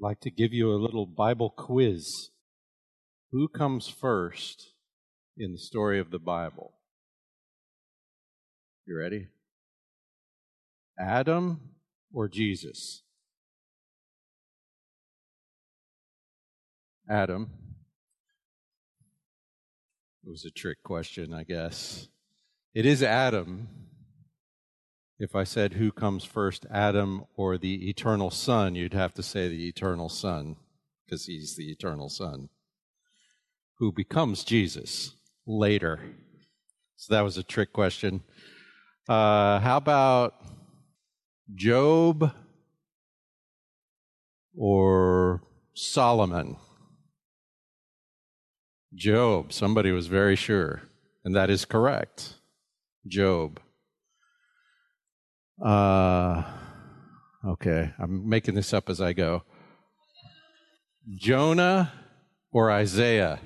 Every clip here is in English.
like to give you a little Bible quiz. Who comes first in the story of the Bible? You ready? Adam or Jesus? Adam. It was a trick question, I guess. It is Adam. If I said who comes first, Adam or the eternal Son, you'd have to say the eternal Son, because he's the eternal Son, who becomes Jesus later. So that was a trick question. Uh, how about Job or Solomon? Job. Somebody was very sure, and that is correct. Job. Uh, okay, I'm making this up as I go. Jonah or Isaiah?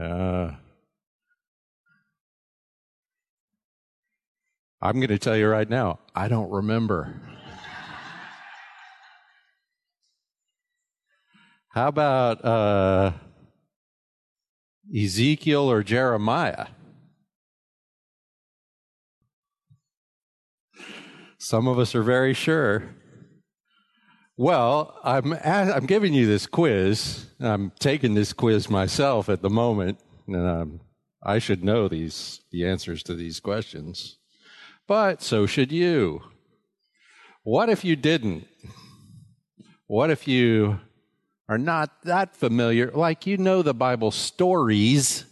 Uh, I'm going to tell you right now, I don't remember. How about uh, Ezekiel or Jeremiah? Some of us are very sure. Well, I'm, I'm giving you this quiz. I'm taking this quiz myself at the moment, and um, I should know these the answers to these questions. But so should you. What if you didn't? What if you are not that familiar? Like you know the Bible stories,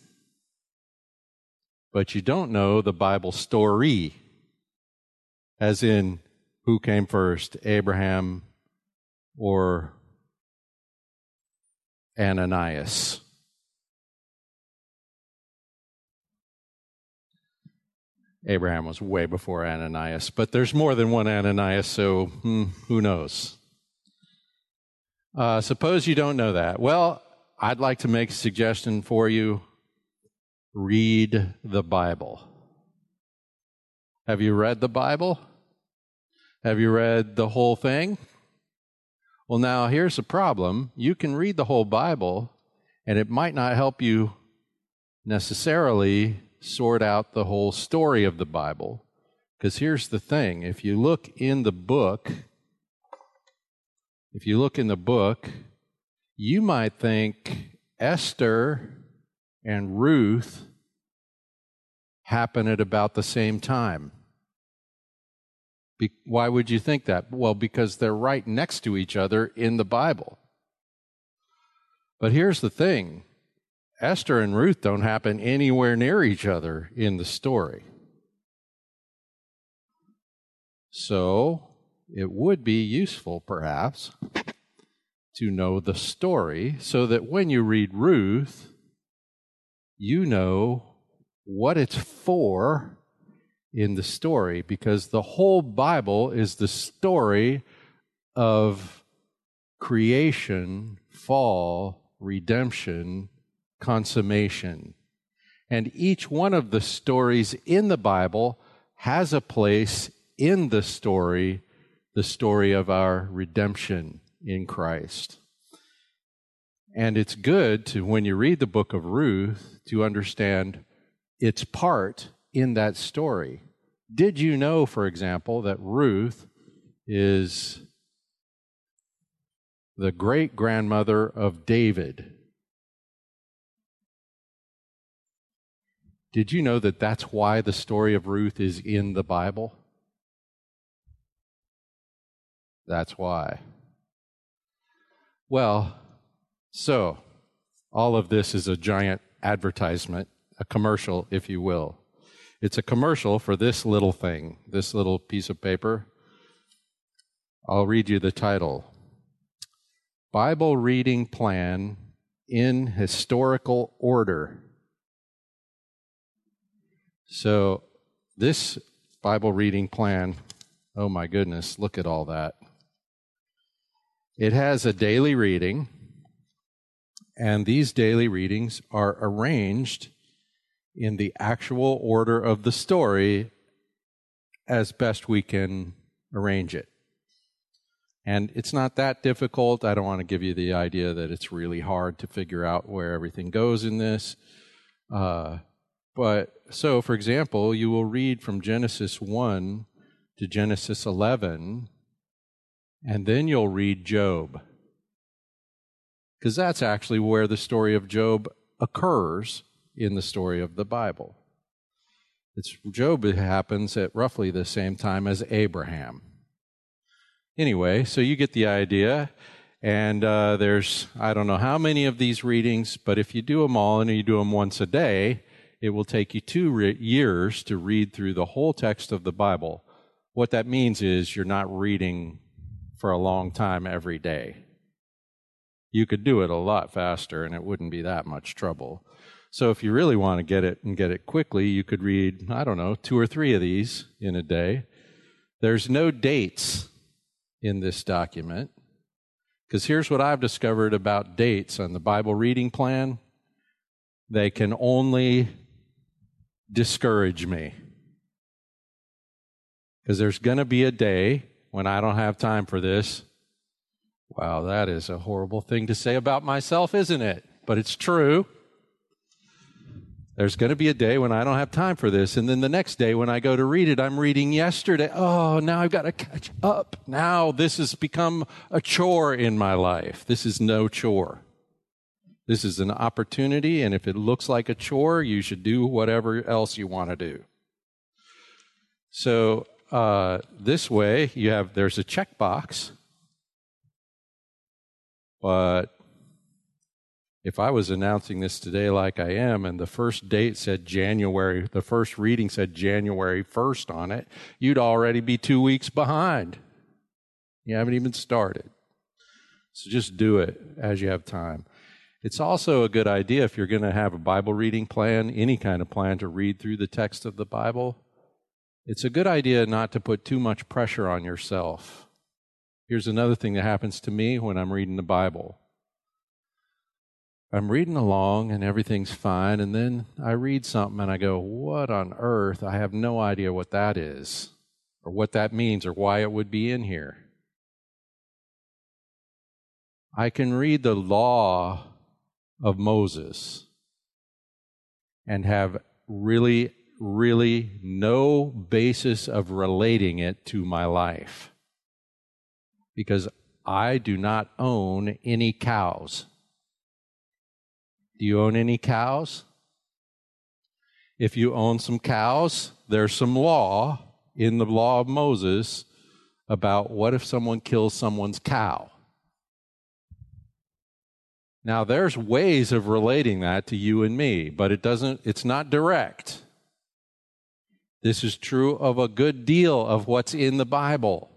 but you don't know the Bible story, as in who came first, Abraham or Ananias. Abraham was way before Ananias, but there's more than one Ananias, so hmm, who knows? Uh, suppose you don't know that. Well, I'd like to make a suggestion for you. Read the Bible. Have you read the Bible? Have you read the whole thing? Well, now here's the problem. You can read the whole Bible, and it might not help you necessarily sort out the whole story of the Bible. Because here's the thing if you look in the book, if you look in the book, you might think Esther and Ruth happen at about the same time. Be- why would you think that? Well, because they're right next to each other in the Bible. But here's the thing Esther and Ruth don't happen anywhere near each other in the story. So it would be useful, perhaps, to know the story so that when you read Ruth, you know what it's for in the story, because the whole Bible is the story of creation, fall, redemption, consummation. And each one of the stories in the Bible has a place in the story, the story of our redemption in Christ. And it's good to, when you read the book of Ruth, to understand its part in that story. Did you know, for example, that Ruth is the great grandmother of David? Did you know that that's why the story of Ruth is in the Bible? That's why. Well, so all of this is a giant advertisement, a commercial, if you will. It's a commercial for this little thing, this little piece of paper. I'll read you the title Bible Reading Plan in Historical Order. So, this Bible reading plan, oh my goodness, look at all that. It has a daily reading, and these daily readings are arranged in the actual order of the story as best we can arrange it. And it's not that difficult. I don't want to give you the idea that it's really hard to figure out where everything goes in this. Uh, but so, for example, you will read from Genesis 1 to Genesis 11, and then you'll read Job. Because that's actually where the story of Job occurs in the story of the Bible. It's Job happens at roughly the same time as Abraham. Anyway, so you get the idea. And uh, there's, I don't know how many of these readings, but if you do them all and you do them once a day, it will take you two re- years to read through the whole text of the Bible. What that means is you're not reading for a long time every day. You could do it a lot faster and it wouldn't be that much trouble. So if you really want to get it and get it quickly, you could read, I don't know, two or three of these in a day. There's no dates in this document. Because here's what I've discovered about dates on the Bible reading plan they can only discourage me. Because there's going to be a day when I don't have time for this. Wow, that is a horrible thing to say about myself, isn't it? But it's true. There's going to be a day when I don't have time for this. And then the next day when I go to read it, I'm reading yesterday. Oh, now I've got to catch up. Now this has become a chore in my life. This is no chore. This is an opportunity. And if it looks like a chore, you should do whatever else you want to do. So, uh, this way you have, there's a checkbox, but if I was announcing this today like I am, and the first date said January, the first reading said January 1st on it, you'd already be two weeks behind. You haven't even started. So just do it as you have time. It's also a good idea if you're going to have a Bible reading plan, any kind of plan to read through the text of the Bible. It's a good idea not to put too much pressure on yourself. Here's another thing that happens to me when I'm reading the Bible. I'm reading along and everything's fine, and then I read something and I go, What on earth? I have no idea what that is, or what that means, or why it would be in here. I can read the law of Moses and have really, really no basis of relating it to my life because I do not own any cows. Do you own any cows? If you own some cows, there's some law in the law of Moses about what if someone kills someone's cow. Now there's ways of relating that to you and me, but it doesn't it's not direct. This is true of a good deal of what's in the Bible.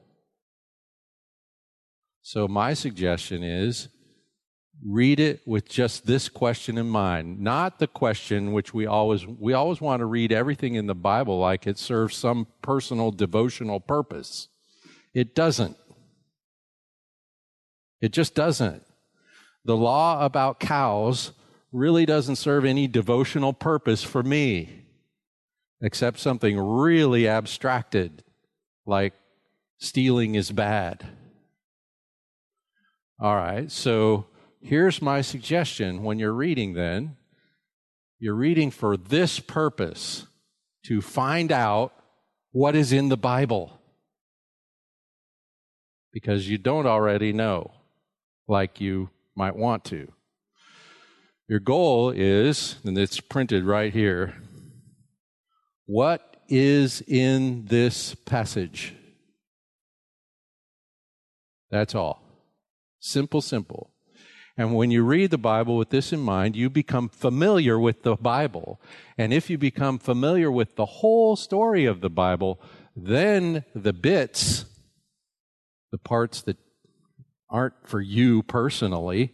So my suggestion is read it with just this question in mind not the question which we always we always want to read everything in the bible like it serves some personal devotional purpose. It doesn't. It just doesn't. The law about cows really doesn't serve any devotional purpose for me except something really abstracted like stealing is bad all right so Here's my suggestion when you're reading, then. You're reading for this purpose to find out what is in the Bible. Because you don't already know, like you might want to. Your goal is, and it's printed right here, what is in this passage? That's all. Simple, simple. And when you read the Bible with this in mind, you become familiar with the Bible. And if you become familiar with the whole story of the Bible, then the bits, the parts that aren't for you personally,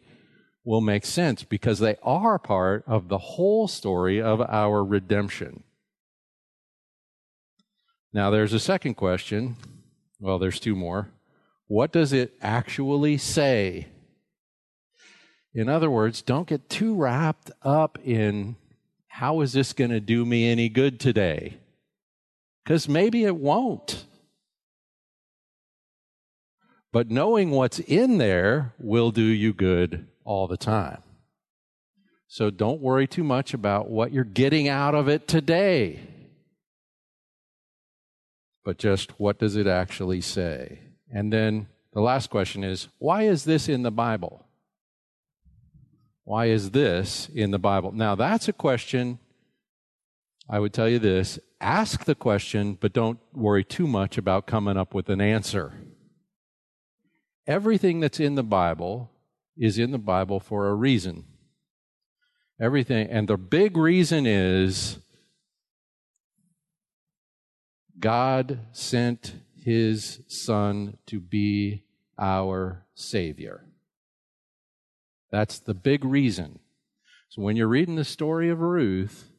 will make sense because they are part of the whole story of our redemption. Now, there's a second question. Well, there's two more. What does it actually say? In other words, don't get too wrapped up in how is this going to do me any good today? Because maybe it won't. But knowing what's in there will do you good all the time. So don't worry too much about what you're getting out of it today. But just what does it actually say? And then the last question is why is this in the Bible? Why is this in the Bible? Now, that's a question. I would tell you this ask the question, but don't worry too much about coming up with an answer. Everything that's in the Bible is in the Bible for a reason. Everything. And the big reason is God sent his Son to be our Savior. That's the big reason. So when you're reading the story of Ruth,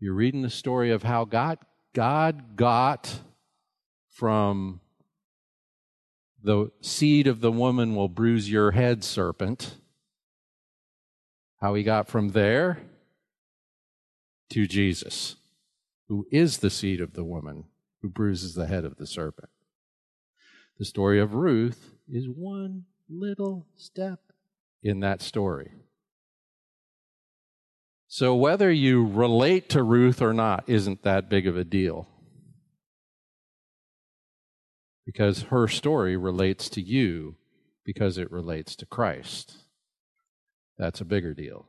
you're reading the story of how God, God got from the seed of the woman will bruise your head, serpent. How he got from there to Jesus, who is the seed of the woman who bruises the head of the serpent. The story of Ruth is one little step in that story. So, whether you relate to Ruth or not isn't that big of a deal because her story relates to you because it relates to Christ. That's a bigger deal.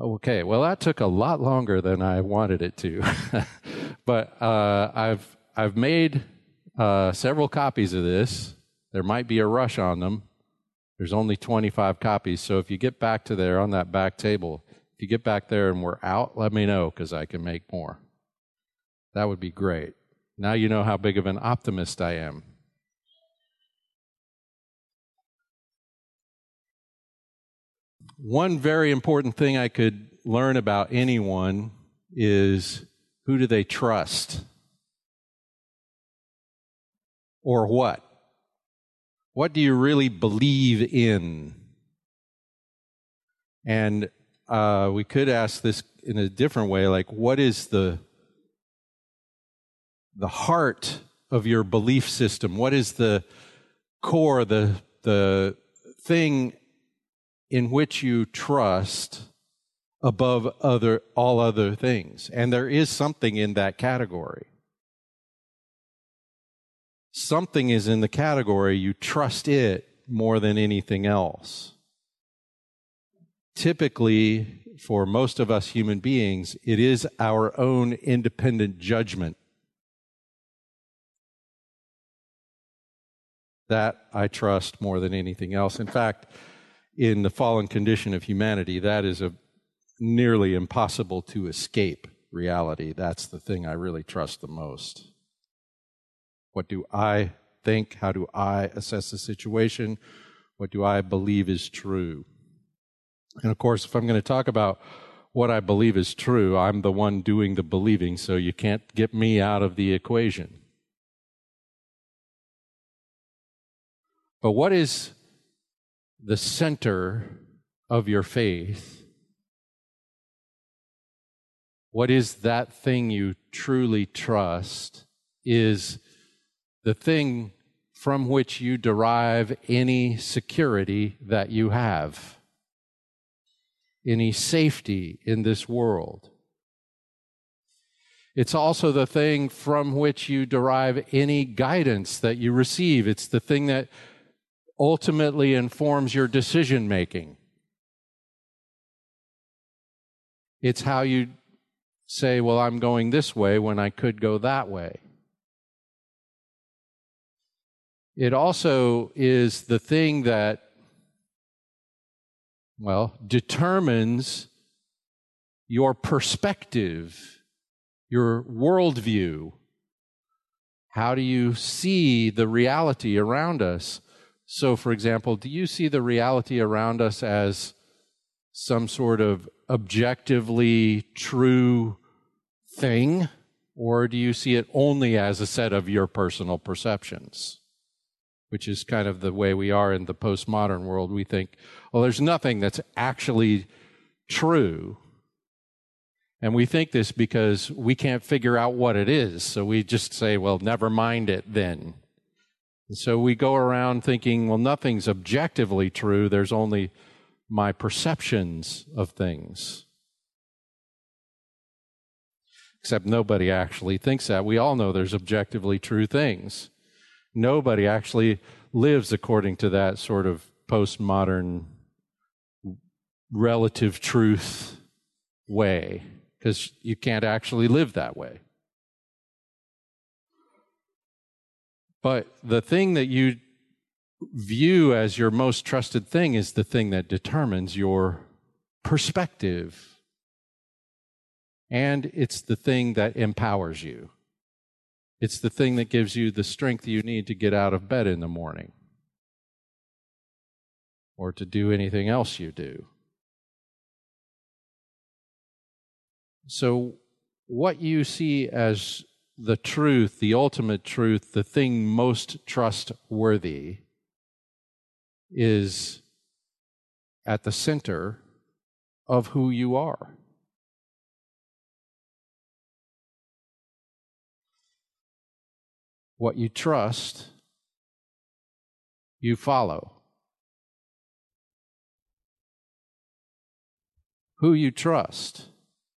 Okay, well that took a lot longer than I wanted it to, but uh, I've I've made uh, several copies of this. There might be a rush on them. There's only 25 copies, so if you get back to there on that back table, if you get back there and we're out, let me know because I can make more. That would be great. Now you know how big of an optimist I am. One very important thing I could learn about anyone is who do they trust? Or what? What do you really believe in? And uh, we could ask this in a different way like, what is the the heart of your belief system? What is the core, the, the thing in which you trust above other, all other things? And there is something in that category. Something is in the category you trust it more than anything else. Typically, for most of us human beings, it is our own independent judgment That I trust more than anything else. In fact, in the fallen condition of humanity, that is a nearly impossible to escape reality. That's the thing I really trust the most. What do I think? How do I assess the situation? What do I believe is true? And of course, if I'm going to talk about what I believe is true, I'm the one doing the believing, so you can't get me out of the equation. But what is the center of your faith? What is that thing you truly trust? Is the thing from which you derive any security that you have, any safety in this world. It's also the thing from which you derive any guidance that you receive. It's the thing that ultimately informs your decision making. It's how you say, well, I'm going this way when I could go that way. It also is the thing that, well, determines your perspective, your worldview. How do you see the reality around us? So, for example, do you see the reality around us as some sort of objectively true thing? Or do you see it only as a set of your personal perceptions? Which is kind of the way we are in the postmodern world. We think, well, there's nothing that's actually true. And we think this because we can't figure out what it is. So we just say, well, never mind it then. So we go around thinking, well, nothing's objectively true. There's only my perceptions of things. Except nobody actually thinks that. We all know there's objectively true things. Nobody actually lives according to that sort of postmodern relative truth way because you can't actually live that way. But the thing that you view as your most trusted thing is the thing that determines your perspective. And it's the thing that empowers you. It's the thing that gives you the strength you need to get out of bed in the morning or to do anything else you do. So, what you see as the truth, the ultimate truth, the thing most trustworthy, is at the center of who you are. What you trust, you follow. Who you trust,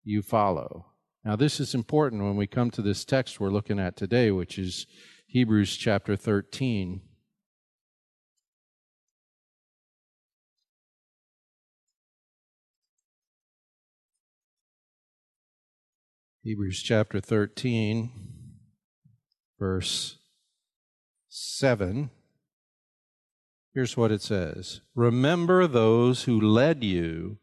you follow. Now, this is important when we come to this text we're looking at today, which is Hebrews chapter 13. Hebrews chapter 13, verse 7. Here's what it says Remember those who led you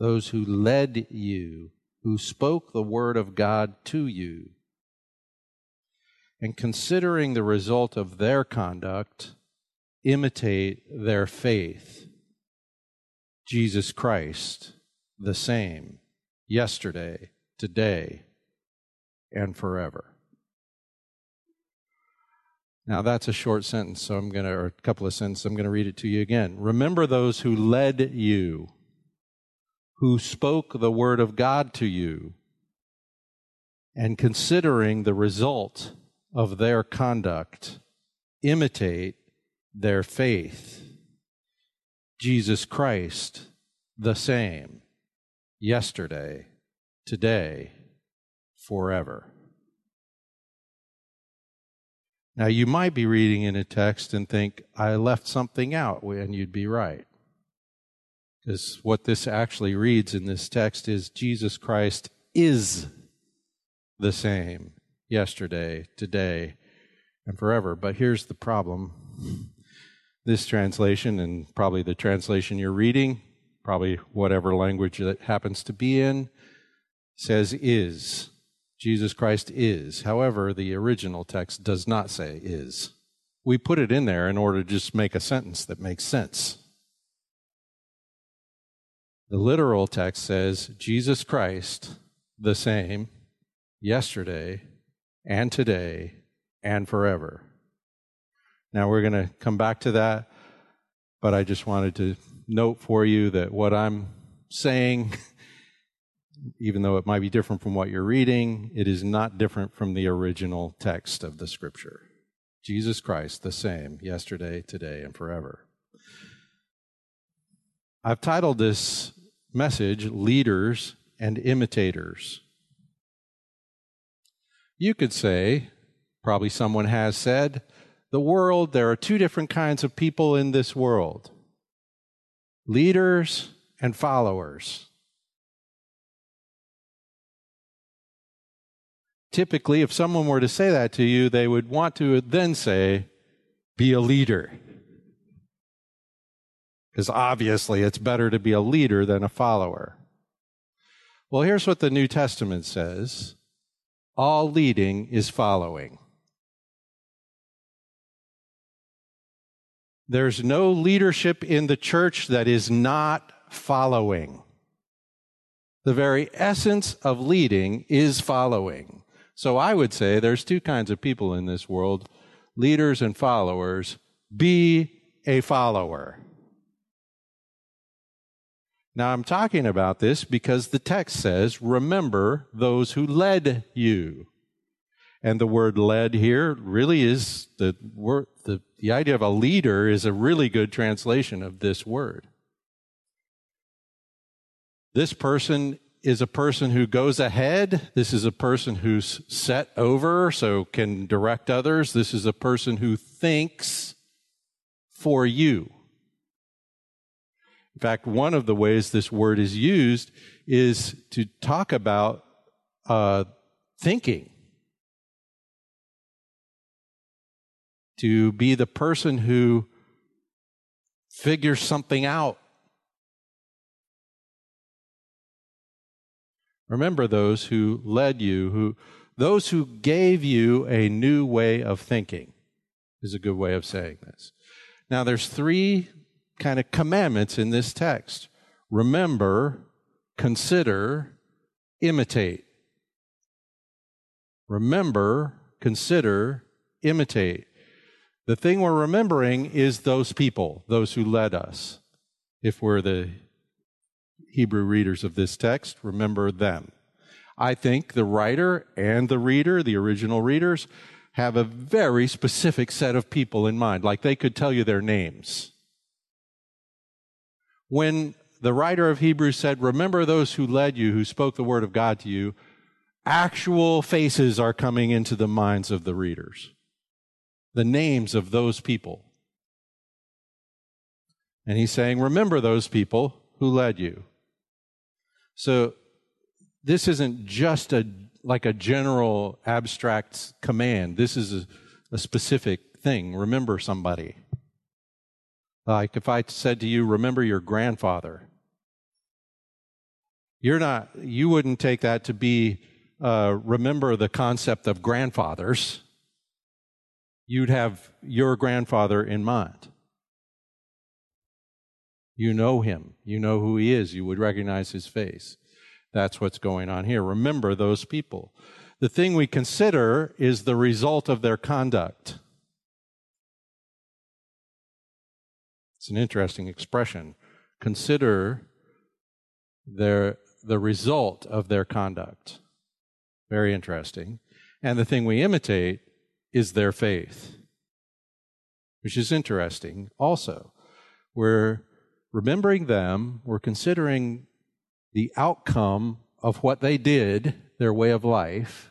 those who led you, who spoke the word of God to you. And considering the result of their conduct, imitate their faith. Jesus Christ, the same, yesterday, today, and forever. Now that's a short sentence, so I'm going to, or a couple of sentences, I'm going to read it to you again. Remember those who led you who spoke the word of God to you, and considering the result of their conduct, imitate their faith. Jesus Christ, the same, yesterday, today, forever. Now, you might be reading in a text and think, I left something out, and you'd be right. Because what this actually reads in this text is Jesus Christ is the same yesterday, today, and forever. But here's the problem this translation, and probably the translation you're reading, probably whatever language that happens to be in, says is. Jesus Christ is. However, the original text does not say is. We put it in there in order to just make a sentence that makes sense. The literal text says Jesus Christ, the same, yesterday and today and forever. Now we're going to come back to that, but I just wanted to note for you that what I'm saying, even though it might be different from what you're reading, it is not different from the original text of the scripture. Jesus Christ, the same, yesterday, today, and forever. I've titled this message leaders and imitators. You could say, probably someone has said, the world, there are two different kinds of people in this world leaders and followers. Typically, if someone were to say that to you, they would want to then say, be a leader. Because obviously it's better to be a leader than a follower. Well, here's what the New Testament says all leading is following. There's no leadership in the church that is not following. The very essence of leading is following. So I would say there's two kinds of people in this world leaders and followers. Be a follower. Now, I'm talking about this because the text says, remember those who led you. And the word led here really is the word, the, the idea of a leader is a really good translation of this word. This person is a person who goes ahead. This is a person who's set over, so can direct others. This is a person who thinks for you. In fact, one of the ways this word is used is to talk about uh, thinking. To be the person who figures something out Remember those who led you, who those who gave you a new way of thinking is a good way of saying this. Now there's three kind of commandments in this text. Remember, consider, imitate. Remember, consider, imitate. The thing we're remembering is those people, those who led us. If we're the Hebrew readers of this text remember them. I think the writer and the reader, the original readers, have a very specific set of people in mind, like they could tell you their names. When the writer of Hebrews said, Remember those who led you, who spoke the word of God to you, actual faces are coming into the minds of the readers. The names of those people. And he's saying, Remember those people who led you. So this isn't just a like a general abstract command. This is a, a specific thing. Remember somebody. Like if I said to you, remember your grandfather. You're not, you wouldn't take that to be, uh, remember the concept of grandfathers. You'd have your grandfather in mind. You know him. You know who he is. You would recognize his face. That's what's going on here. Remember those people. The thing we consider is the result of their conduct. It's an interesting expression. Consider their, the result of their conduct. Very interesting. And the thing we imitate is their faith, which is interesting also. We're remembering them, we're considering the outcome of what they did, their way of life,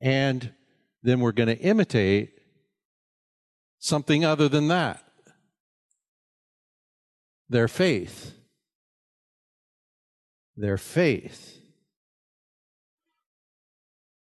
and then we're going to imitate something other than that their faith. Their faith.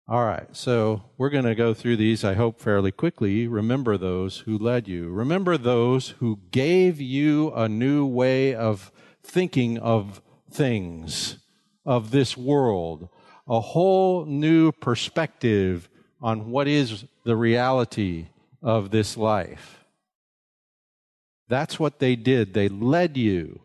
All right, so we're going to go through these, I hope, fairly quickly. Remember those who led you. Remember those who gave you a new way of thinking of things, of this world, a whole new perspective on what is the reality of this life. That's what they did. They led you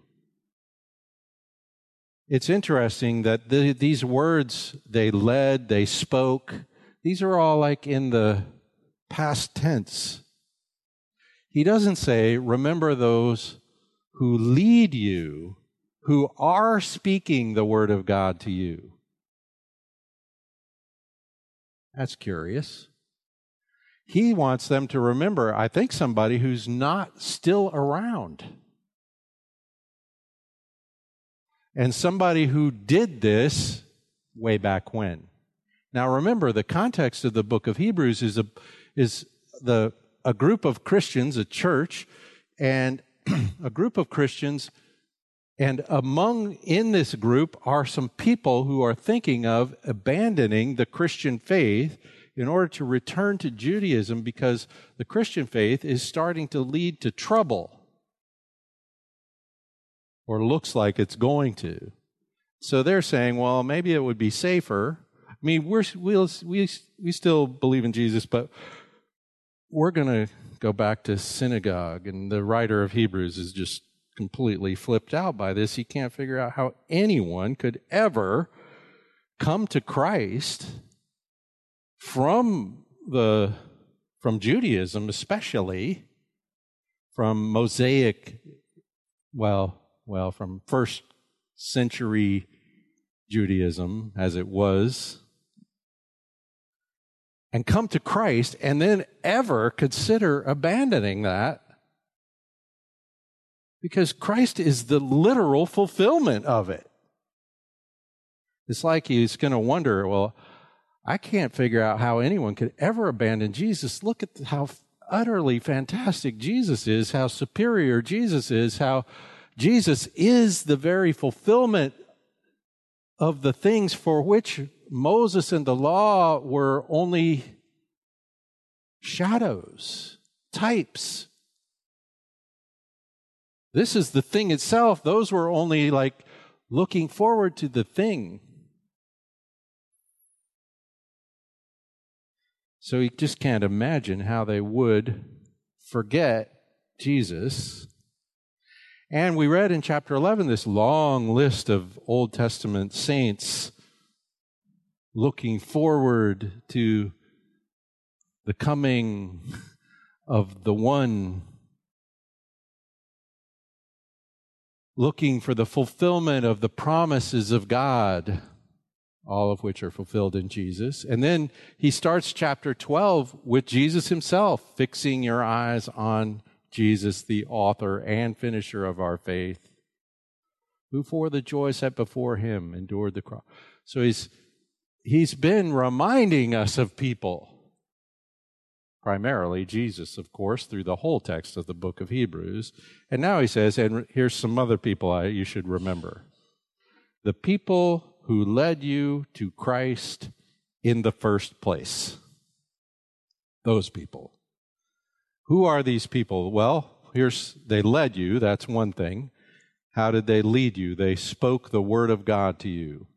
it's interesting that the, these words, they led, they spoke, these are all like in the past tense. He doesn't say, remember those who lead you, who are speaking the word of God to you. That's curious. He wants them to remember, I think, somebody who's not still around. and somebody who did this way back when. Now remember, the context of the book of Hebrews is a, is the, a group of Christians, a church, and a group of Christians, and among in this group are some people who are thinking of abandoning the Christian faith in order to return to Judaism because the Christian faith is starting to lead to trouble or looks like it's going to. So they're saying, well, maybe it would be safer. I mean, we're, we'll, we, we still believe in Jesus, but we're going to go back to synagogue. And the writer of Hebrews is just completely flipped out by this. He can't figure out how anyone could ever come to Christ from the from Judaism especially from Mosaic well well, from first century Judaism as it was and come to Christ and then ever consider abandoning that because Christ is the literal fulfillment of it. It's like he's going to wonder, well, I can't figure out how anyone could ever abandon Jesus. Look at how utterly fantastic Jesus is, how superior Jesus is, how Jesus is the very fulfillment of the things for which Moses and the law were only shadows, types. This is the thing itself. Those were only like looking forward to the thing. So he just can't imagine how they would forget Jesus. And we read in chapter 11 this long list of Old Testament saints looking forward to the coming of the one, looking for the fulfillment of the promises of God all of which are fulfilled in Jesus. And then he starts chapter 12 with Jesus himself, fixing your eyes on Jesus, the author and finisher of our faith, who for the joy set before him endured the cross. So he's, he's been reminding us of people. Primarily Jesus, of course, through the whole text of the book of Hebrews. And now he says, and here's some other people I, you should remember. The people who led you to Christ in the first place. Those people. Who are these people? Well, here's they led you, that's one thing. How did they lead you? They spoke the word of God to you.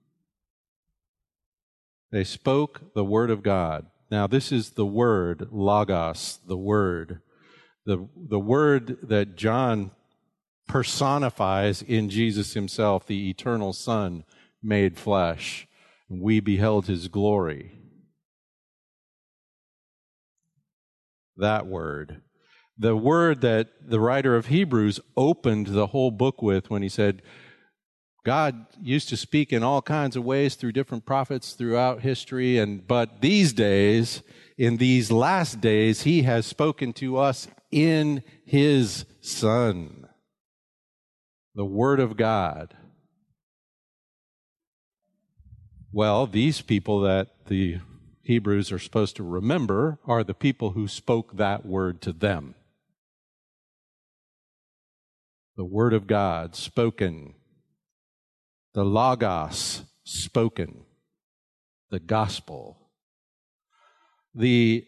They spoke the word of God. Now, this is the word, logos, the word. The, the word that John personifies in Jesus himself, the eternal Son made flesh. And we beheld his glory. That word. The word that the writer of Hebrews opened the whole book with when he said, God used to speak in all kinds of ways through different prophets throughout history, and but these days, in these last days, he has spoken to us in his Son. The Word of God. Well, these people that the Hebrews are supposed to remember are the people who spoke that word to them. The Word of God spoken, the Logos spoken, the Gospel, the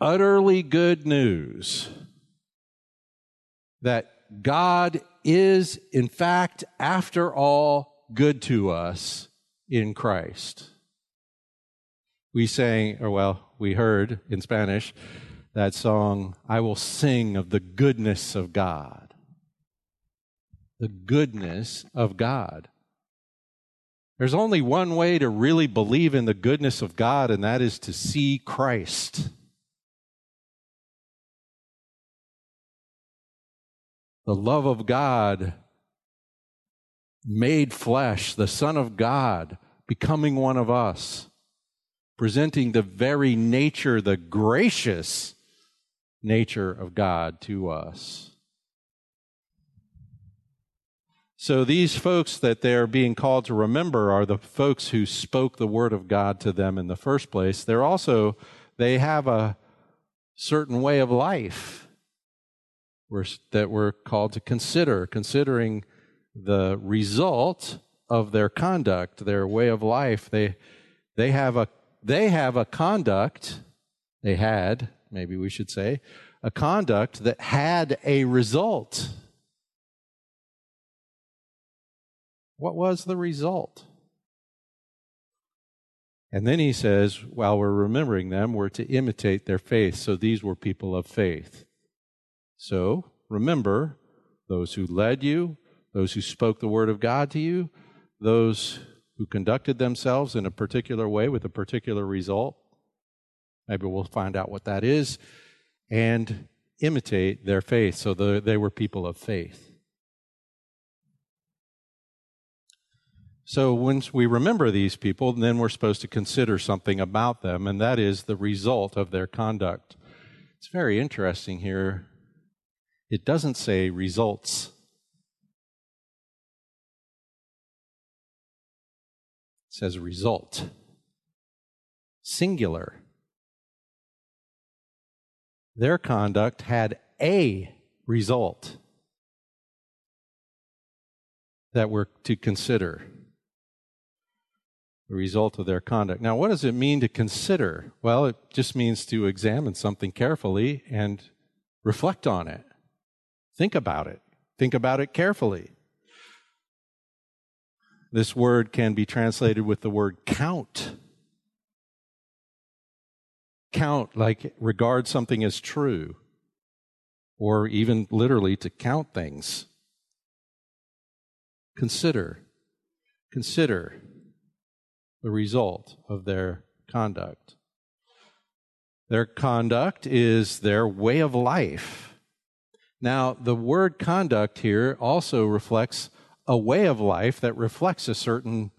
utterly good news that God is, in fact, after all, good to us in Christ. We sang, or well, we heard in Spanish that song, I will sing of the goodness of God. The goodness of God. There's only one way to really believe in the goodness of God, and that is to see Christ. The love of God made flesh, the Son of God, becoming one of us, presenting the very nature, the gracious nature of God to us. So these folks that they're being called to remember are the folks who spoke the word of God to them in the first place. They're also, they have a certain way of life that we're called to consider, considering the result of their conduct, their way of life. They, they, have a, they have a conduct, they had, maybe we should say, a conduct that had a result. What was the result? And then he says, while we're remembering them, we're to imitate their faith. So these were people of faith. So remember those who led you, those who spoke the word of God to you, those who conducted themselves in a particular way with a particular result. Maybe we'll find out what that is and imitate their faith. So the, they were people of faith. So once we remember these people, then we're supposed to consider something about them, and that is the result of their conduct. It's very interesting here. It doesn't say results. Says result. Singular. Their conduct had a result that we're to consider the result of their conduct. Now, what does it mean to consider? Well, it just means to examine something carefully and reflect on it. Think about it. Think about it carefully. This word can be translated with the word count. Count, like regard something as true, or even literally to count things. Consider. Consider the result of their conduct. Their conduct is their way of life. Now, the word conduct here also reflects a way of life that reflects a certain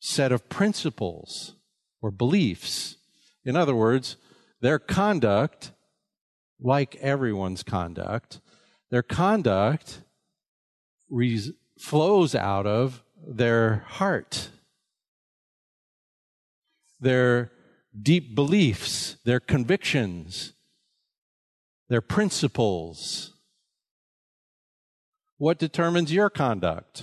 set of principles or beliefs. In other words, their conduct, like everyone's conduct, their conduct flows out of their heart their deep beliefs, their convictions, their principles. What determines your conduct?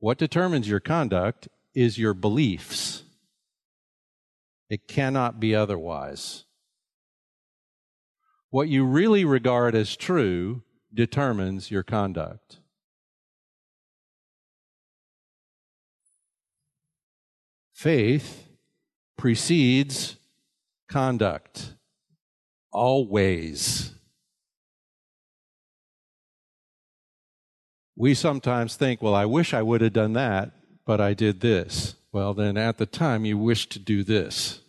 What determines your conduct is your beliefs. It cannot be otherwise. What you really regard as true determines your conduct. Faith precedes conduct, always. We sometimes think, well, I wish I would have done that, but I did this. Well, then at the time you wished to do this.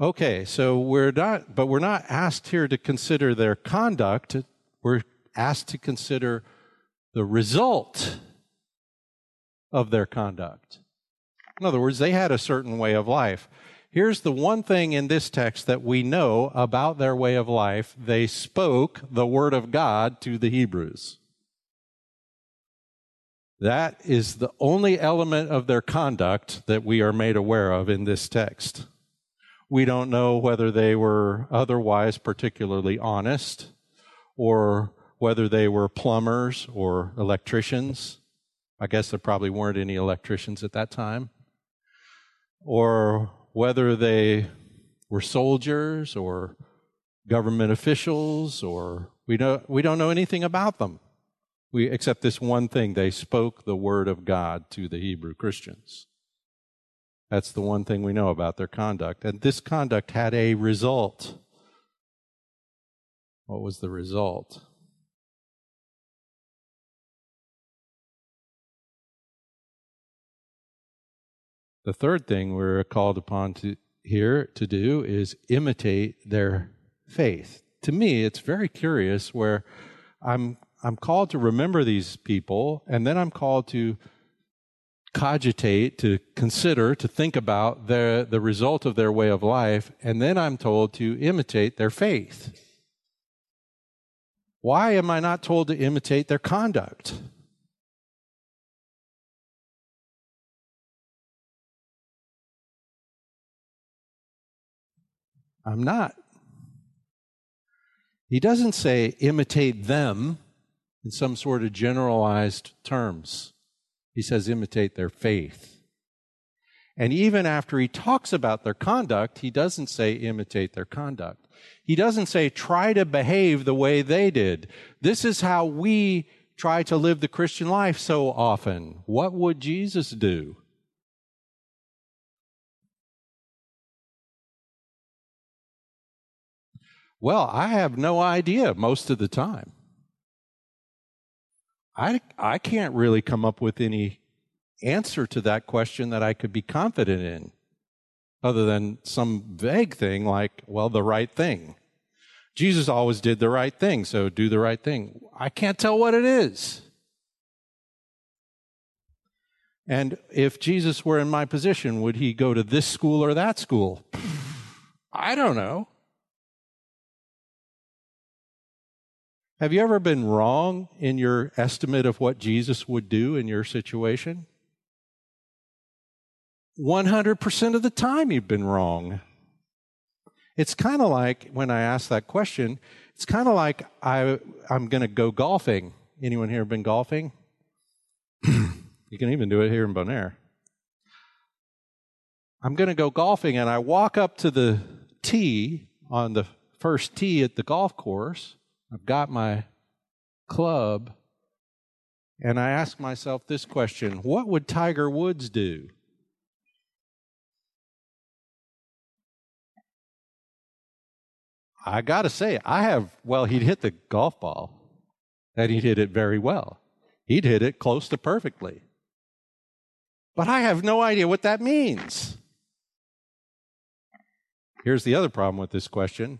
Okay, so we're not, but we're not asked here to consider their conduct. We're asked to consider the result of their conduct. In other words, they had a certain way of life. Here's the one thing in this text that we know about their way of life they spoke the word of God to the Hebrews. That is the only element of their conduct that we are made aware of in this text. We don't know whether they were otherwise particularly honest or whether they were plumbers or electricians. I guess there probably weren't any electricians at that time. Or whether they were soldiers or government officials or we don't, we don't know anything about them. We, except this one thing, they spoke the word of God to the Hebrew Christians. That's the one thing we know about their conduct. And this conduct had a result. What was the result? The third thing we're called upon to here to do is imitate their faith. To me, it's very curious where I'm I'm called to remember these people, and then I'm called to cogitate, to consider, to think about the, the result of their way of life, and then I'm told to imitate their faith. Why am I not told to imitate their conduct? I'm not. He doesn't say imitate them in some sort of generalized terms. He says imitate their faith. And even after he talks about their conduct, he doesn't say imitate their conduct. He doesn't say try to behave the way they did. This is how we try to live the Christian life so often. What would Jesus do? Well, I have no idea most of the time. I, I can't really come up with any answer to that question that I could be confident in, other than some vague thing like, well, the right thing. Jesus always did the right thing, so do the right thing. I can't tell what it is. And if Jesus were in my position, would he go to this school or that school? I don't know. Have you ever been wrong in your estimate of what Jesus would do in your situation? 100% of the time you've been wrong. It's kind of like when I ask that question, it's kind of like I, I'm going to go golfing. Anyone here been golfing? you can even do it here in Bonaire. I'm going to go golfing, and I walk up to the tee on the first tee at the golf course. I've got my club, and I ask myself this question What would Tiger Woods do? I got to say, I have, well, he'd hit the golf ball, and he'd hit it very well. He'd hit it close to perfectly. But I have no idea what that means. Here's the other problem with this question.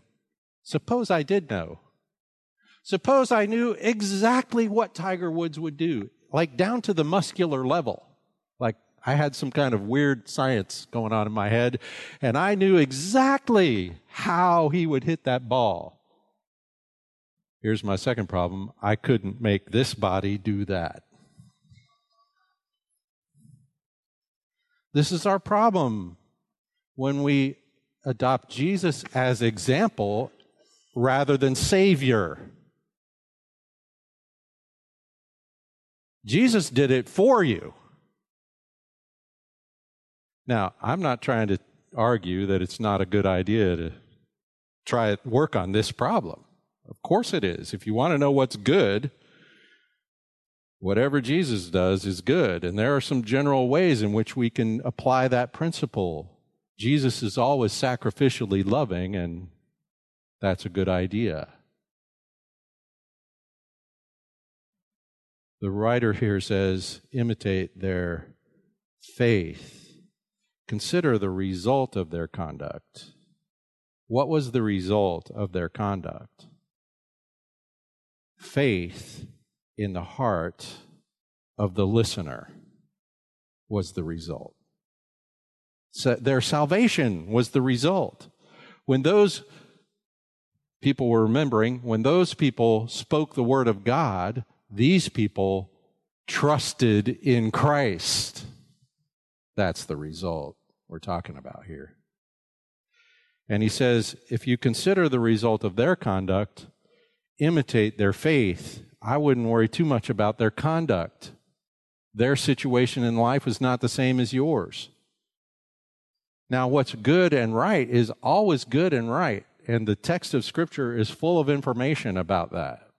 Suppose I did know. Suppose I knew exactly what Tiger Woods would do, like down to the muscular level. Like I had some kind of weird science going on in my head, and I knew exactly how he would hit that ball. Here's my second problem I couldn't make this body do that. This is our problem when we adopt Jesus as example rather than Savior. Jesus did it for you. Now, I'm not trying to argue that it's not a good idea to try to work on this problem. Of course it is. If you want to know what's good, whatever Jesus does is good. And there are some general ways in which we can apply that principle. Jesus is always sacrificially loving, and that's a good idea. The writer here says, imitate their faith. Consider the result of their conduct. What was the result of their conduct? Faith in the heart of the listener was the result. So their salvation was the result. When those people were remembering, when those people spoke the word of God, these people trusted in Christ. That's the result we're talking about here. And he says, if you consider the result of their conduct, imitate their faith. I wouldn't worry too much about their conduct. Their situation in life was not the same as yours. Now, what's good and right is always good and right. And the text of Scripture is full of information about that.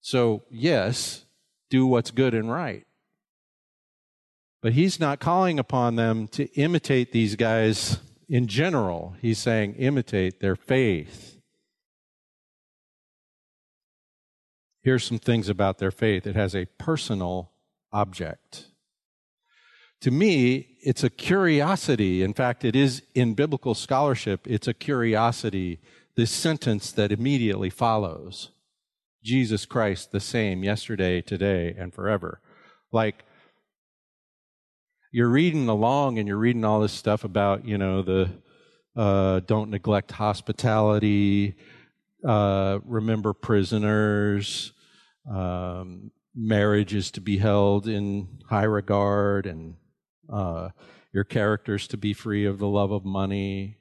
So, yes, do what's good and right. But he's not calling upon them to imitate these guys in general. He's saying imitate their faith. Here's some things about their faith it has a personal object. To me, it's a curiosity. In fact, it is in biblical scholarship, it's a curiosity, this sentence that immediately follows Jesus Christ the same yesterday, today, and forever. Like, you're reading along and you're reading all this stuff about, you know, the uh, don't neglect hospitality, uh, remember prisoners, um, marriage is to be held in high regard, and uh, your characters to be free of the love of money.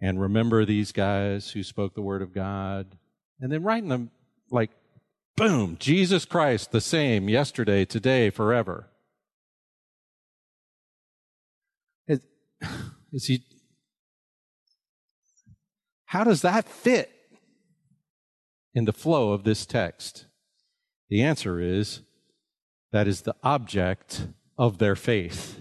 And remember these guys who spoke the word of God. And then right in the, like, boom, Jesus Christ, the same yesterday, today, forever. Is he How does that fit in the flow of this text? The answer is that is the object of their faith.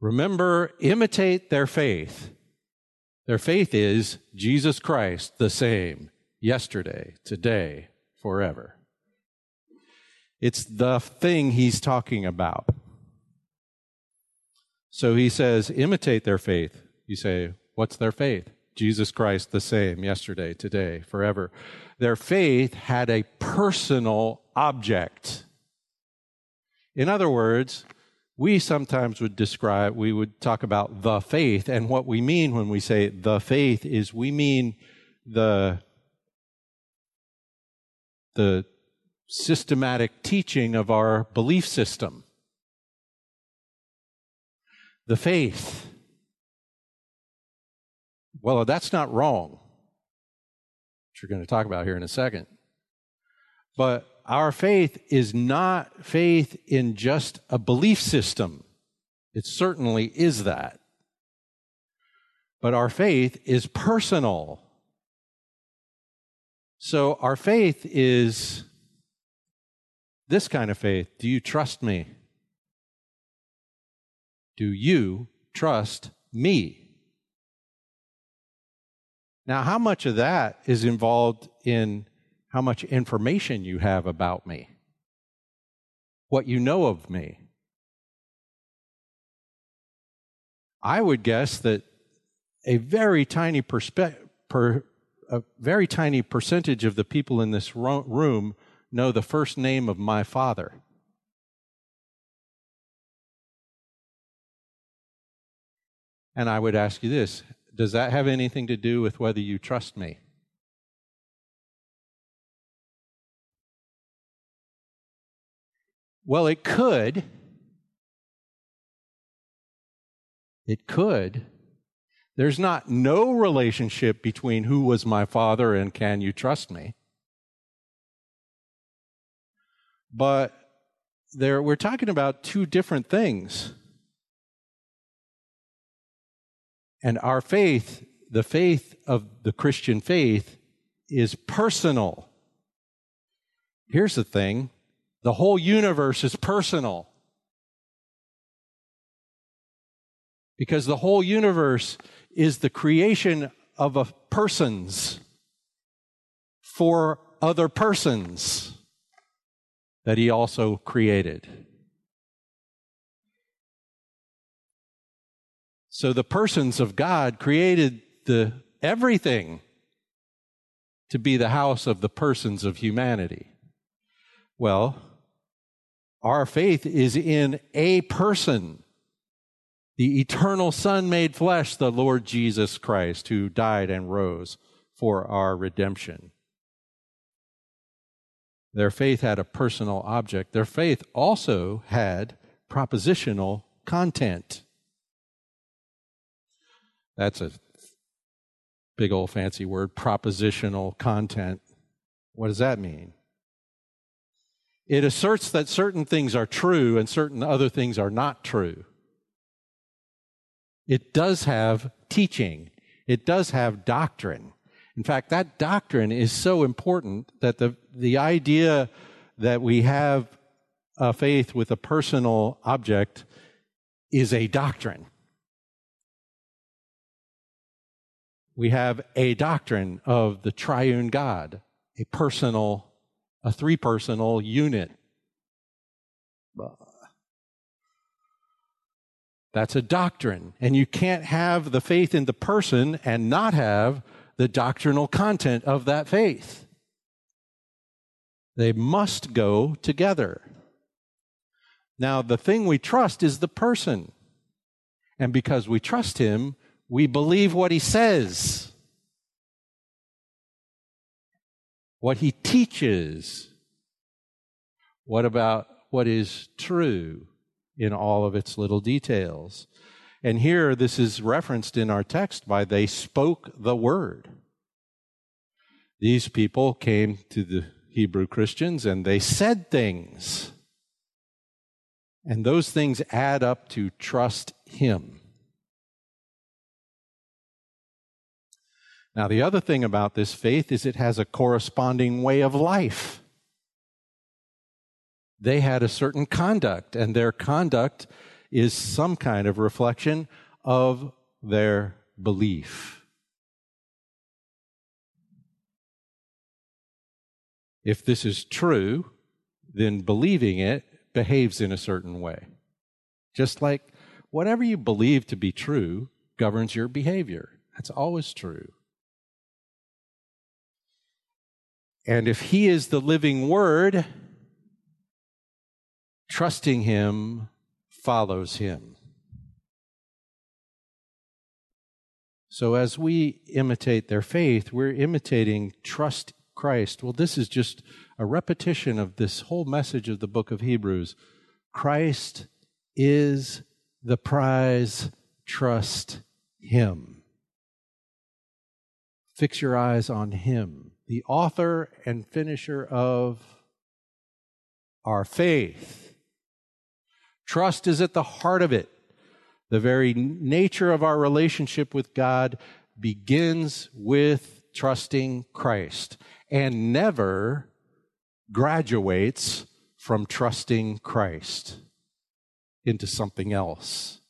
Remember, imitate their faith. Their faith is Jesus Christ, the same, yesterday, today, forever. It's the thing he's talking about. So he says, imitate their faith. You say, What's their faith? Jesus Christ the same yesterday, today, forever. Their faith had a personal object. In other words, we sometimes would describe, we would talk about the faith, and what we mean when we say the faith is we mean the, the systematic teaching of our belief system. The faith. Well, that's not wrong, which we're going to talk about here in a second. But our faith is not faith in just a belief system. It certainly is that. But our faith is personal. So our faith is this kind of faith. Do you trust me? Do you trust me? Now, how much of that is involved in how much information you have about me, what you know of me. I would guess that a very tiny perspe- per, a very tiny percentage of the people in this room know the first name of my father. And I would ask you this Does that have anything to do with whether you trust me? Well, it could. It could. There's not no relationship between who was my father and can you trust me. But there we're talking about two different things. And our faith, the faith of the Christian faith is personal. Here's the thing the whole universe is personal. Because the whole universe is the creation of a persons for other persons that he also created. So the persons of God created the everything to be the house of the persons of humanity. Well, our faith is in a person, the eternal Son made flesh, the Lord Jesus Christ, who died and rose for our redemption. Their faith had a personal object. Their faith also had propositional content. That's a big old fancy word, propositional content. What does that mean? It asserts that certain things are true and certain other things are not true. It does have teaching. It does have doctrine. In fact, that doctrine is so important that the, the idea that we have a faith with a personal object is a doctrine. We have a doctrine of the triune God, a personal a three personal unit. That's a doctrine. And you can't have the faith in the person and not have the doctrinal content of that faith. They must go together. Now, the thing we trust is the person. And because we trust him, we believe what he says. What he teaches. What about what is true in all of its little details? And here, this is referenced in our text by they spoke the word. These people came to the Hebrew Christians and they said things. And those things add up to trust Him. Now, the other thing about this faith is it has a corresponding way of life. They had a certain conduct, and their conduct is some kind of reflection of their belief. If this is true, then believing it behaves in a certain way. Just like whatever you believe to be true governs your behavior. That's always true. And if He is the living Word, trusting Him follows Him. So as we imitate their faith, we're imitating trust Christ. Well, this is just a repetition of this whole message of the book of Hebrews. Christ is the prize, trust Him. Fix your eyes on Him, the author and finisher of our faith. Trust is at the heart of it. The very nature of our relationship with God begins with trusting Christ and never graduates from trusting Christ into something else.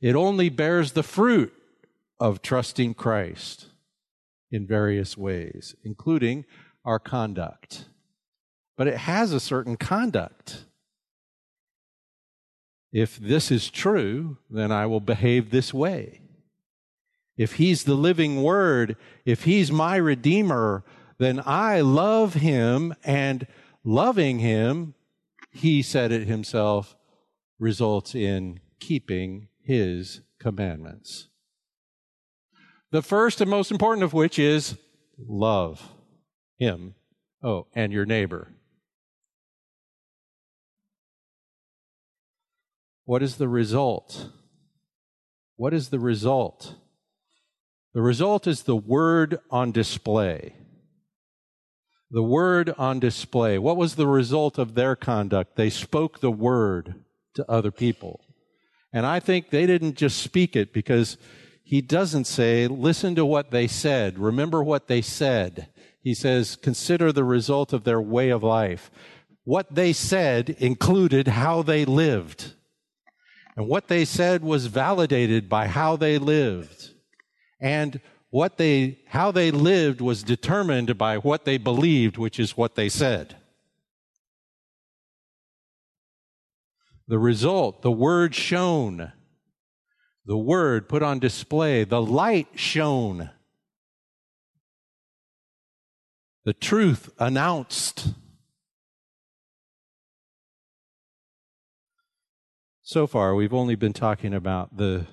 It only bears the fruit of trusting Christ in various ways, including our conduct. But it has a certain conduct. If this is true, then I will behave this way. If he's the living word, if he's my redeemer, then I love him and loving him, he said it himself, results in keeping his commandments. The first and most important of which is love him. Oh, and your neighbor. What is the result? What is the result? The result is the word on display. The word on display. What was the result of their conduct? They spoke the word to other people. And I think they didn't just speak it because he doesn't say, listen to what they said, remember what they said. He says, consider the result of their way of life. What they said included how they lived. And what they said was validated by how they lived. And what they, how they lived was determined by what they believed, which is what they said. The result, the word shone. The word put on display. The light shone. The truth announced. So far, we've only been talking about the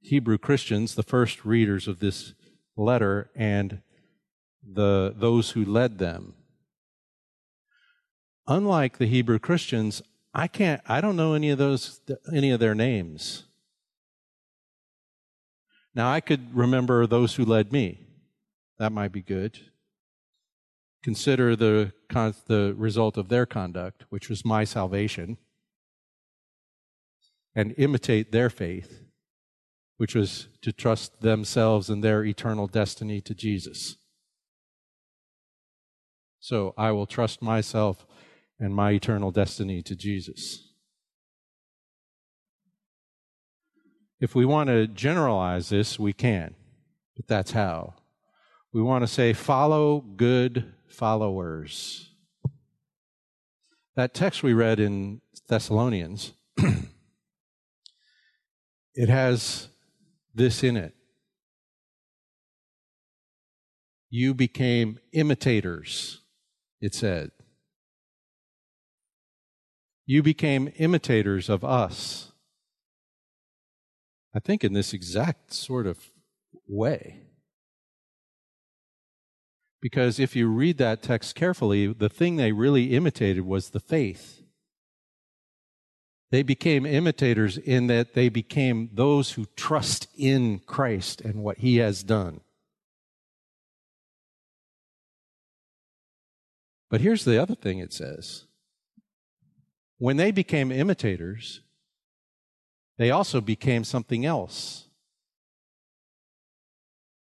Hebrew Christians, the first readers of this letter, and the, those who led them. Unlike the Hebrew Christians, I can't, I don't know any of those, any of their names. Now, I could remember those who led me. That might be good. Consider the, the result of their conduct, which was my salvation and imitate their faith, which was to trust themselves and their eternal destiny to Jesus. So I will trust myself and my eternal destiny to Jesus. If we want to generalize this, we can, but that's how. We want to say, follow good followers. That text we read in Thessalonians it has this in it. You became imitators, it said. You became imitators of us. I think in this exact sort of way. Because if you read that text carefully, the thing they really imitated was the faith. They became imitators in that they became those who trust in Christ and what he has done. But here's the other thing it says when they became imitators, they also became something else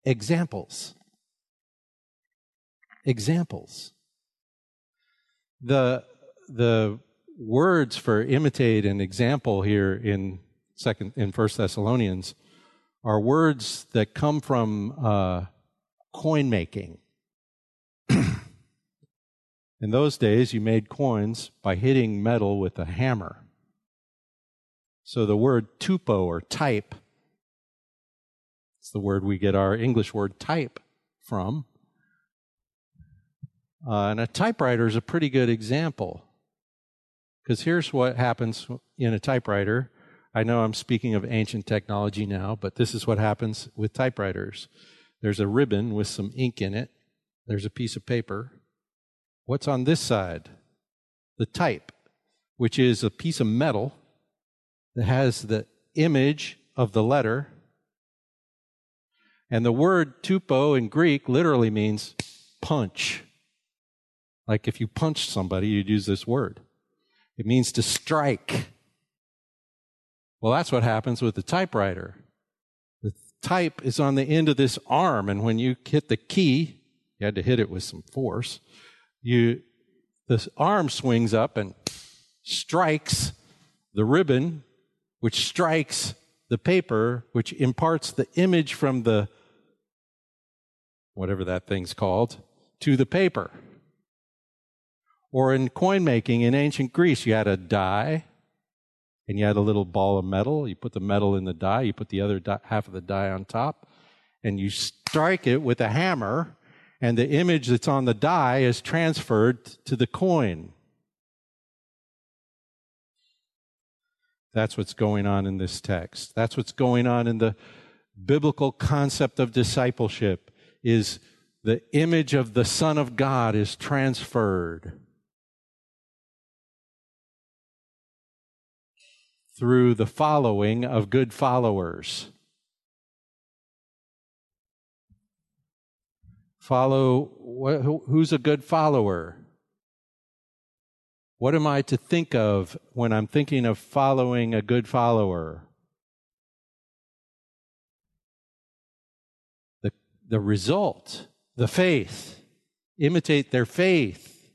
examples. Examples. The, the words for imitate and example here in second in First Thessalonians are words that come from uh, coin making. in those days, you made coins by hitting metal with a hammer. So the word tupo or type It's the word we get our English word type from. Uh, and a typewriter is a pretty good example. Because here's what happens in a typewriter. I know I'm speaking of ancient technology now, but this is what happens with typewriters. There's a ribbon with some ink in it, there's a piece of paper. What's on this side? The type, which is a piece of metal that has the image of the letter. And the word tupo in Greek literally means punch. Like if you punched somebody, you'd use this word. It means to strike. Well, that's what happens with the typewriter. The type is on the end of this arm, and when you hit the key, you had to hit it with some force. You, the arm swings up and strikes the ribbon, which strikes the paper, which imparts the image from the whatever that thing's called to the paper. Or in coin making in ancient Greece, you had a die and you had a little ball of metal. You put the metal in the die, you put the other die, half of the die on top, and you strike it with a hammer, and the image that's on the die is transferred to the coin. That's what's going on in this text. That's what's going on in the biblical concept of discipleship is the image of the son of God is transferred through the following of good followers. Follow, who's a good follower? What am I to think of when I'm thinking of following a good follower? The, the result, the faith. Imitate their faith.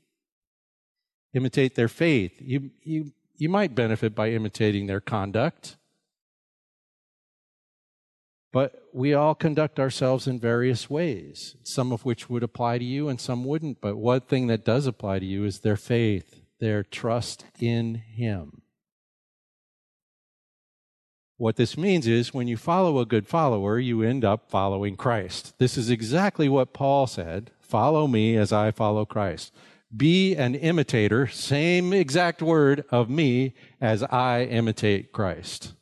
Imitate their faith. You, you you might benefit by imitating their conduct. But we all conduct ourselves in various ways, some of which would apply to you and some wouldn't. But one thing that does apply to you is their faith, their trust in Him. What this means is when you follow a good follower, you end up following Christ. This is exactly what Paul said follow me as I follow Christ. Be an imitator, same exact word, of me as I imitate Christ.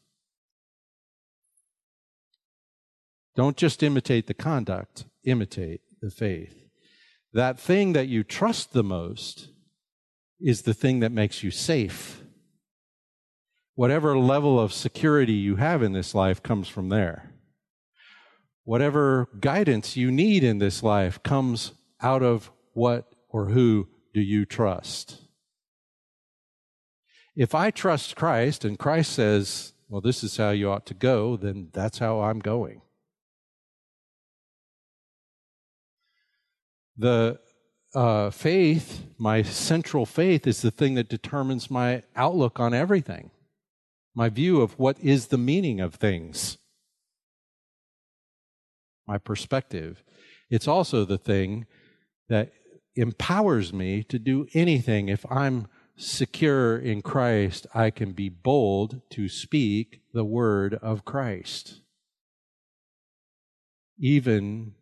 Don't just imitate the conduct, imitate the faith. That thing that you trust the most is the thing that makes you safe. Whatever level of security you have in this life comes from there. Whatever guidance you need in this life comes out of what or who do you trust? If I trust Christ and Christ says, well, this is how you ought to go, then that's how I'm going. The uh, faith, my central faith, is the thing that determines my outlook on everything, my view of what is the meaning of things, my perspective. It's also the thing that empowers me to do anything. If I'm secure in Christ, I can be bold to speak the word of Christ. Even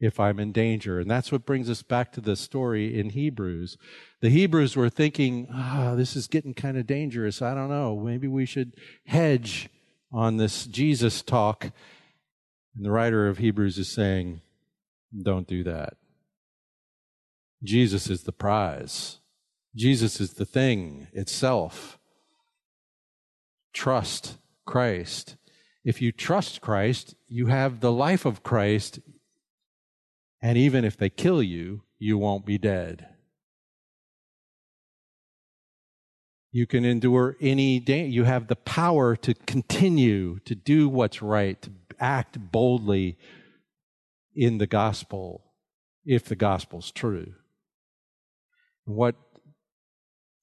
if I'm in danger. And that's what brings us back to the story in Hebrews. The Hebrews were thinking, ah, oh, this is getting kind of dangerous. I don't know. Maybe we should hedge on this Jesus talk. And the writer of Hebrews is saying, don't do that. Jesus is the prize. Jesus is the thing itself. Trust Christ. If you trust Christ, you have the life of Christ, and even if they kill you, you won't be dead. You can endure any day. You have the power to continue to do what's right, to act boldly in the gospel, if the gospel's true. What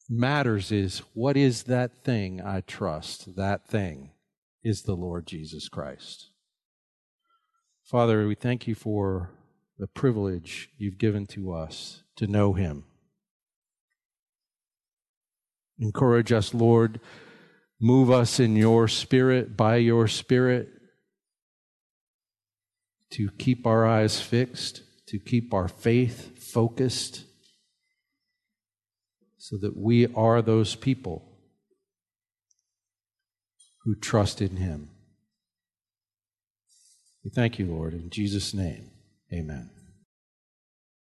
matters is what is that thing I trust? That thing is the Lord Jesus Christ. Father, we thank you for the privilege you've given to us to know him. Encourage us, Lord. Move us in your spirit, by your spirit. to keep our eyes fixed, to keep our faith focused, so that we are those people who trust in Him. We thank you, Lord, in Jesus' name. Amen.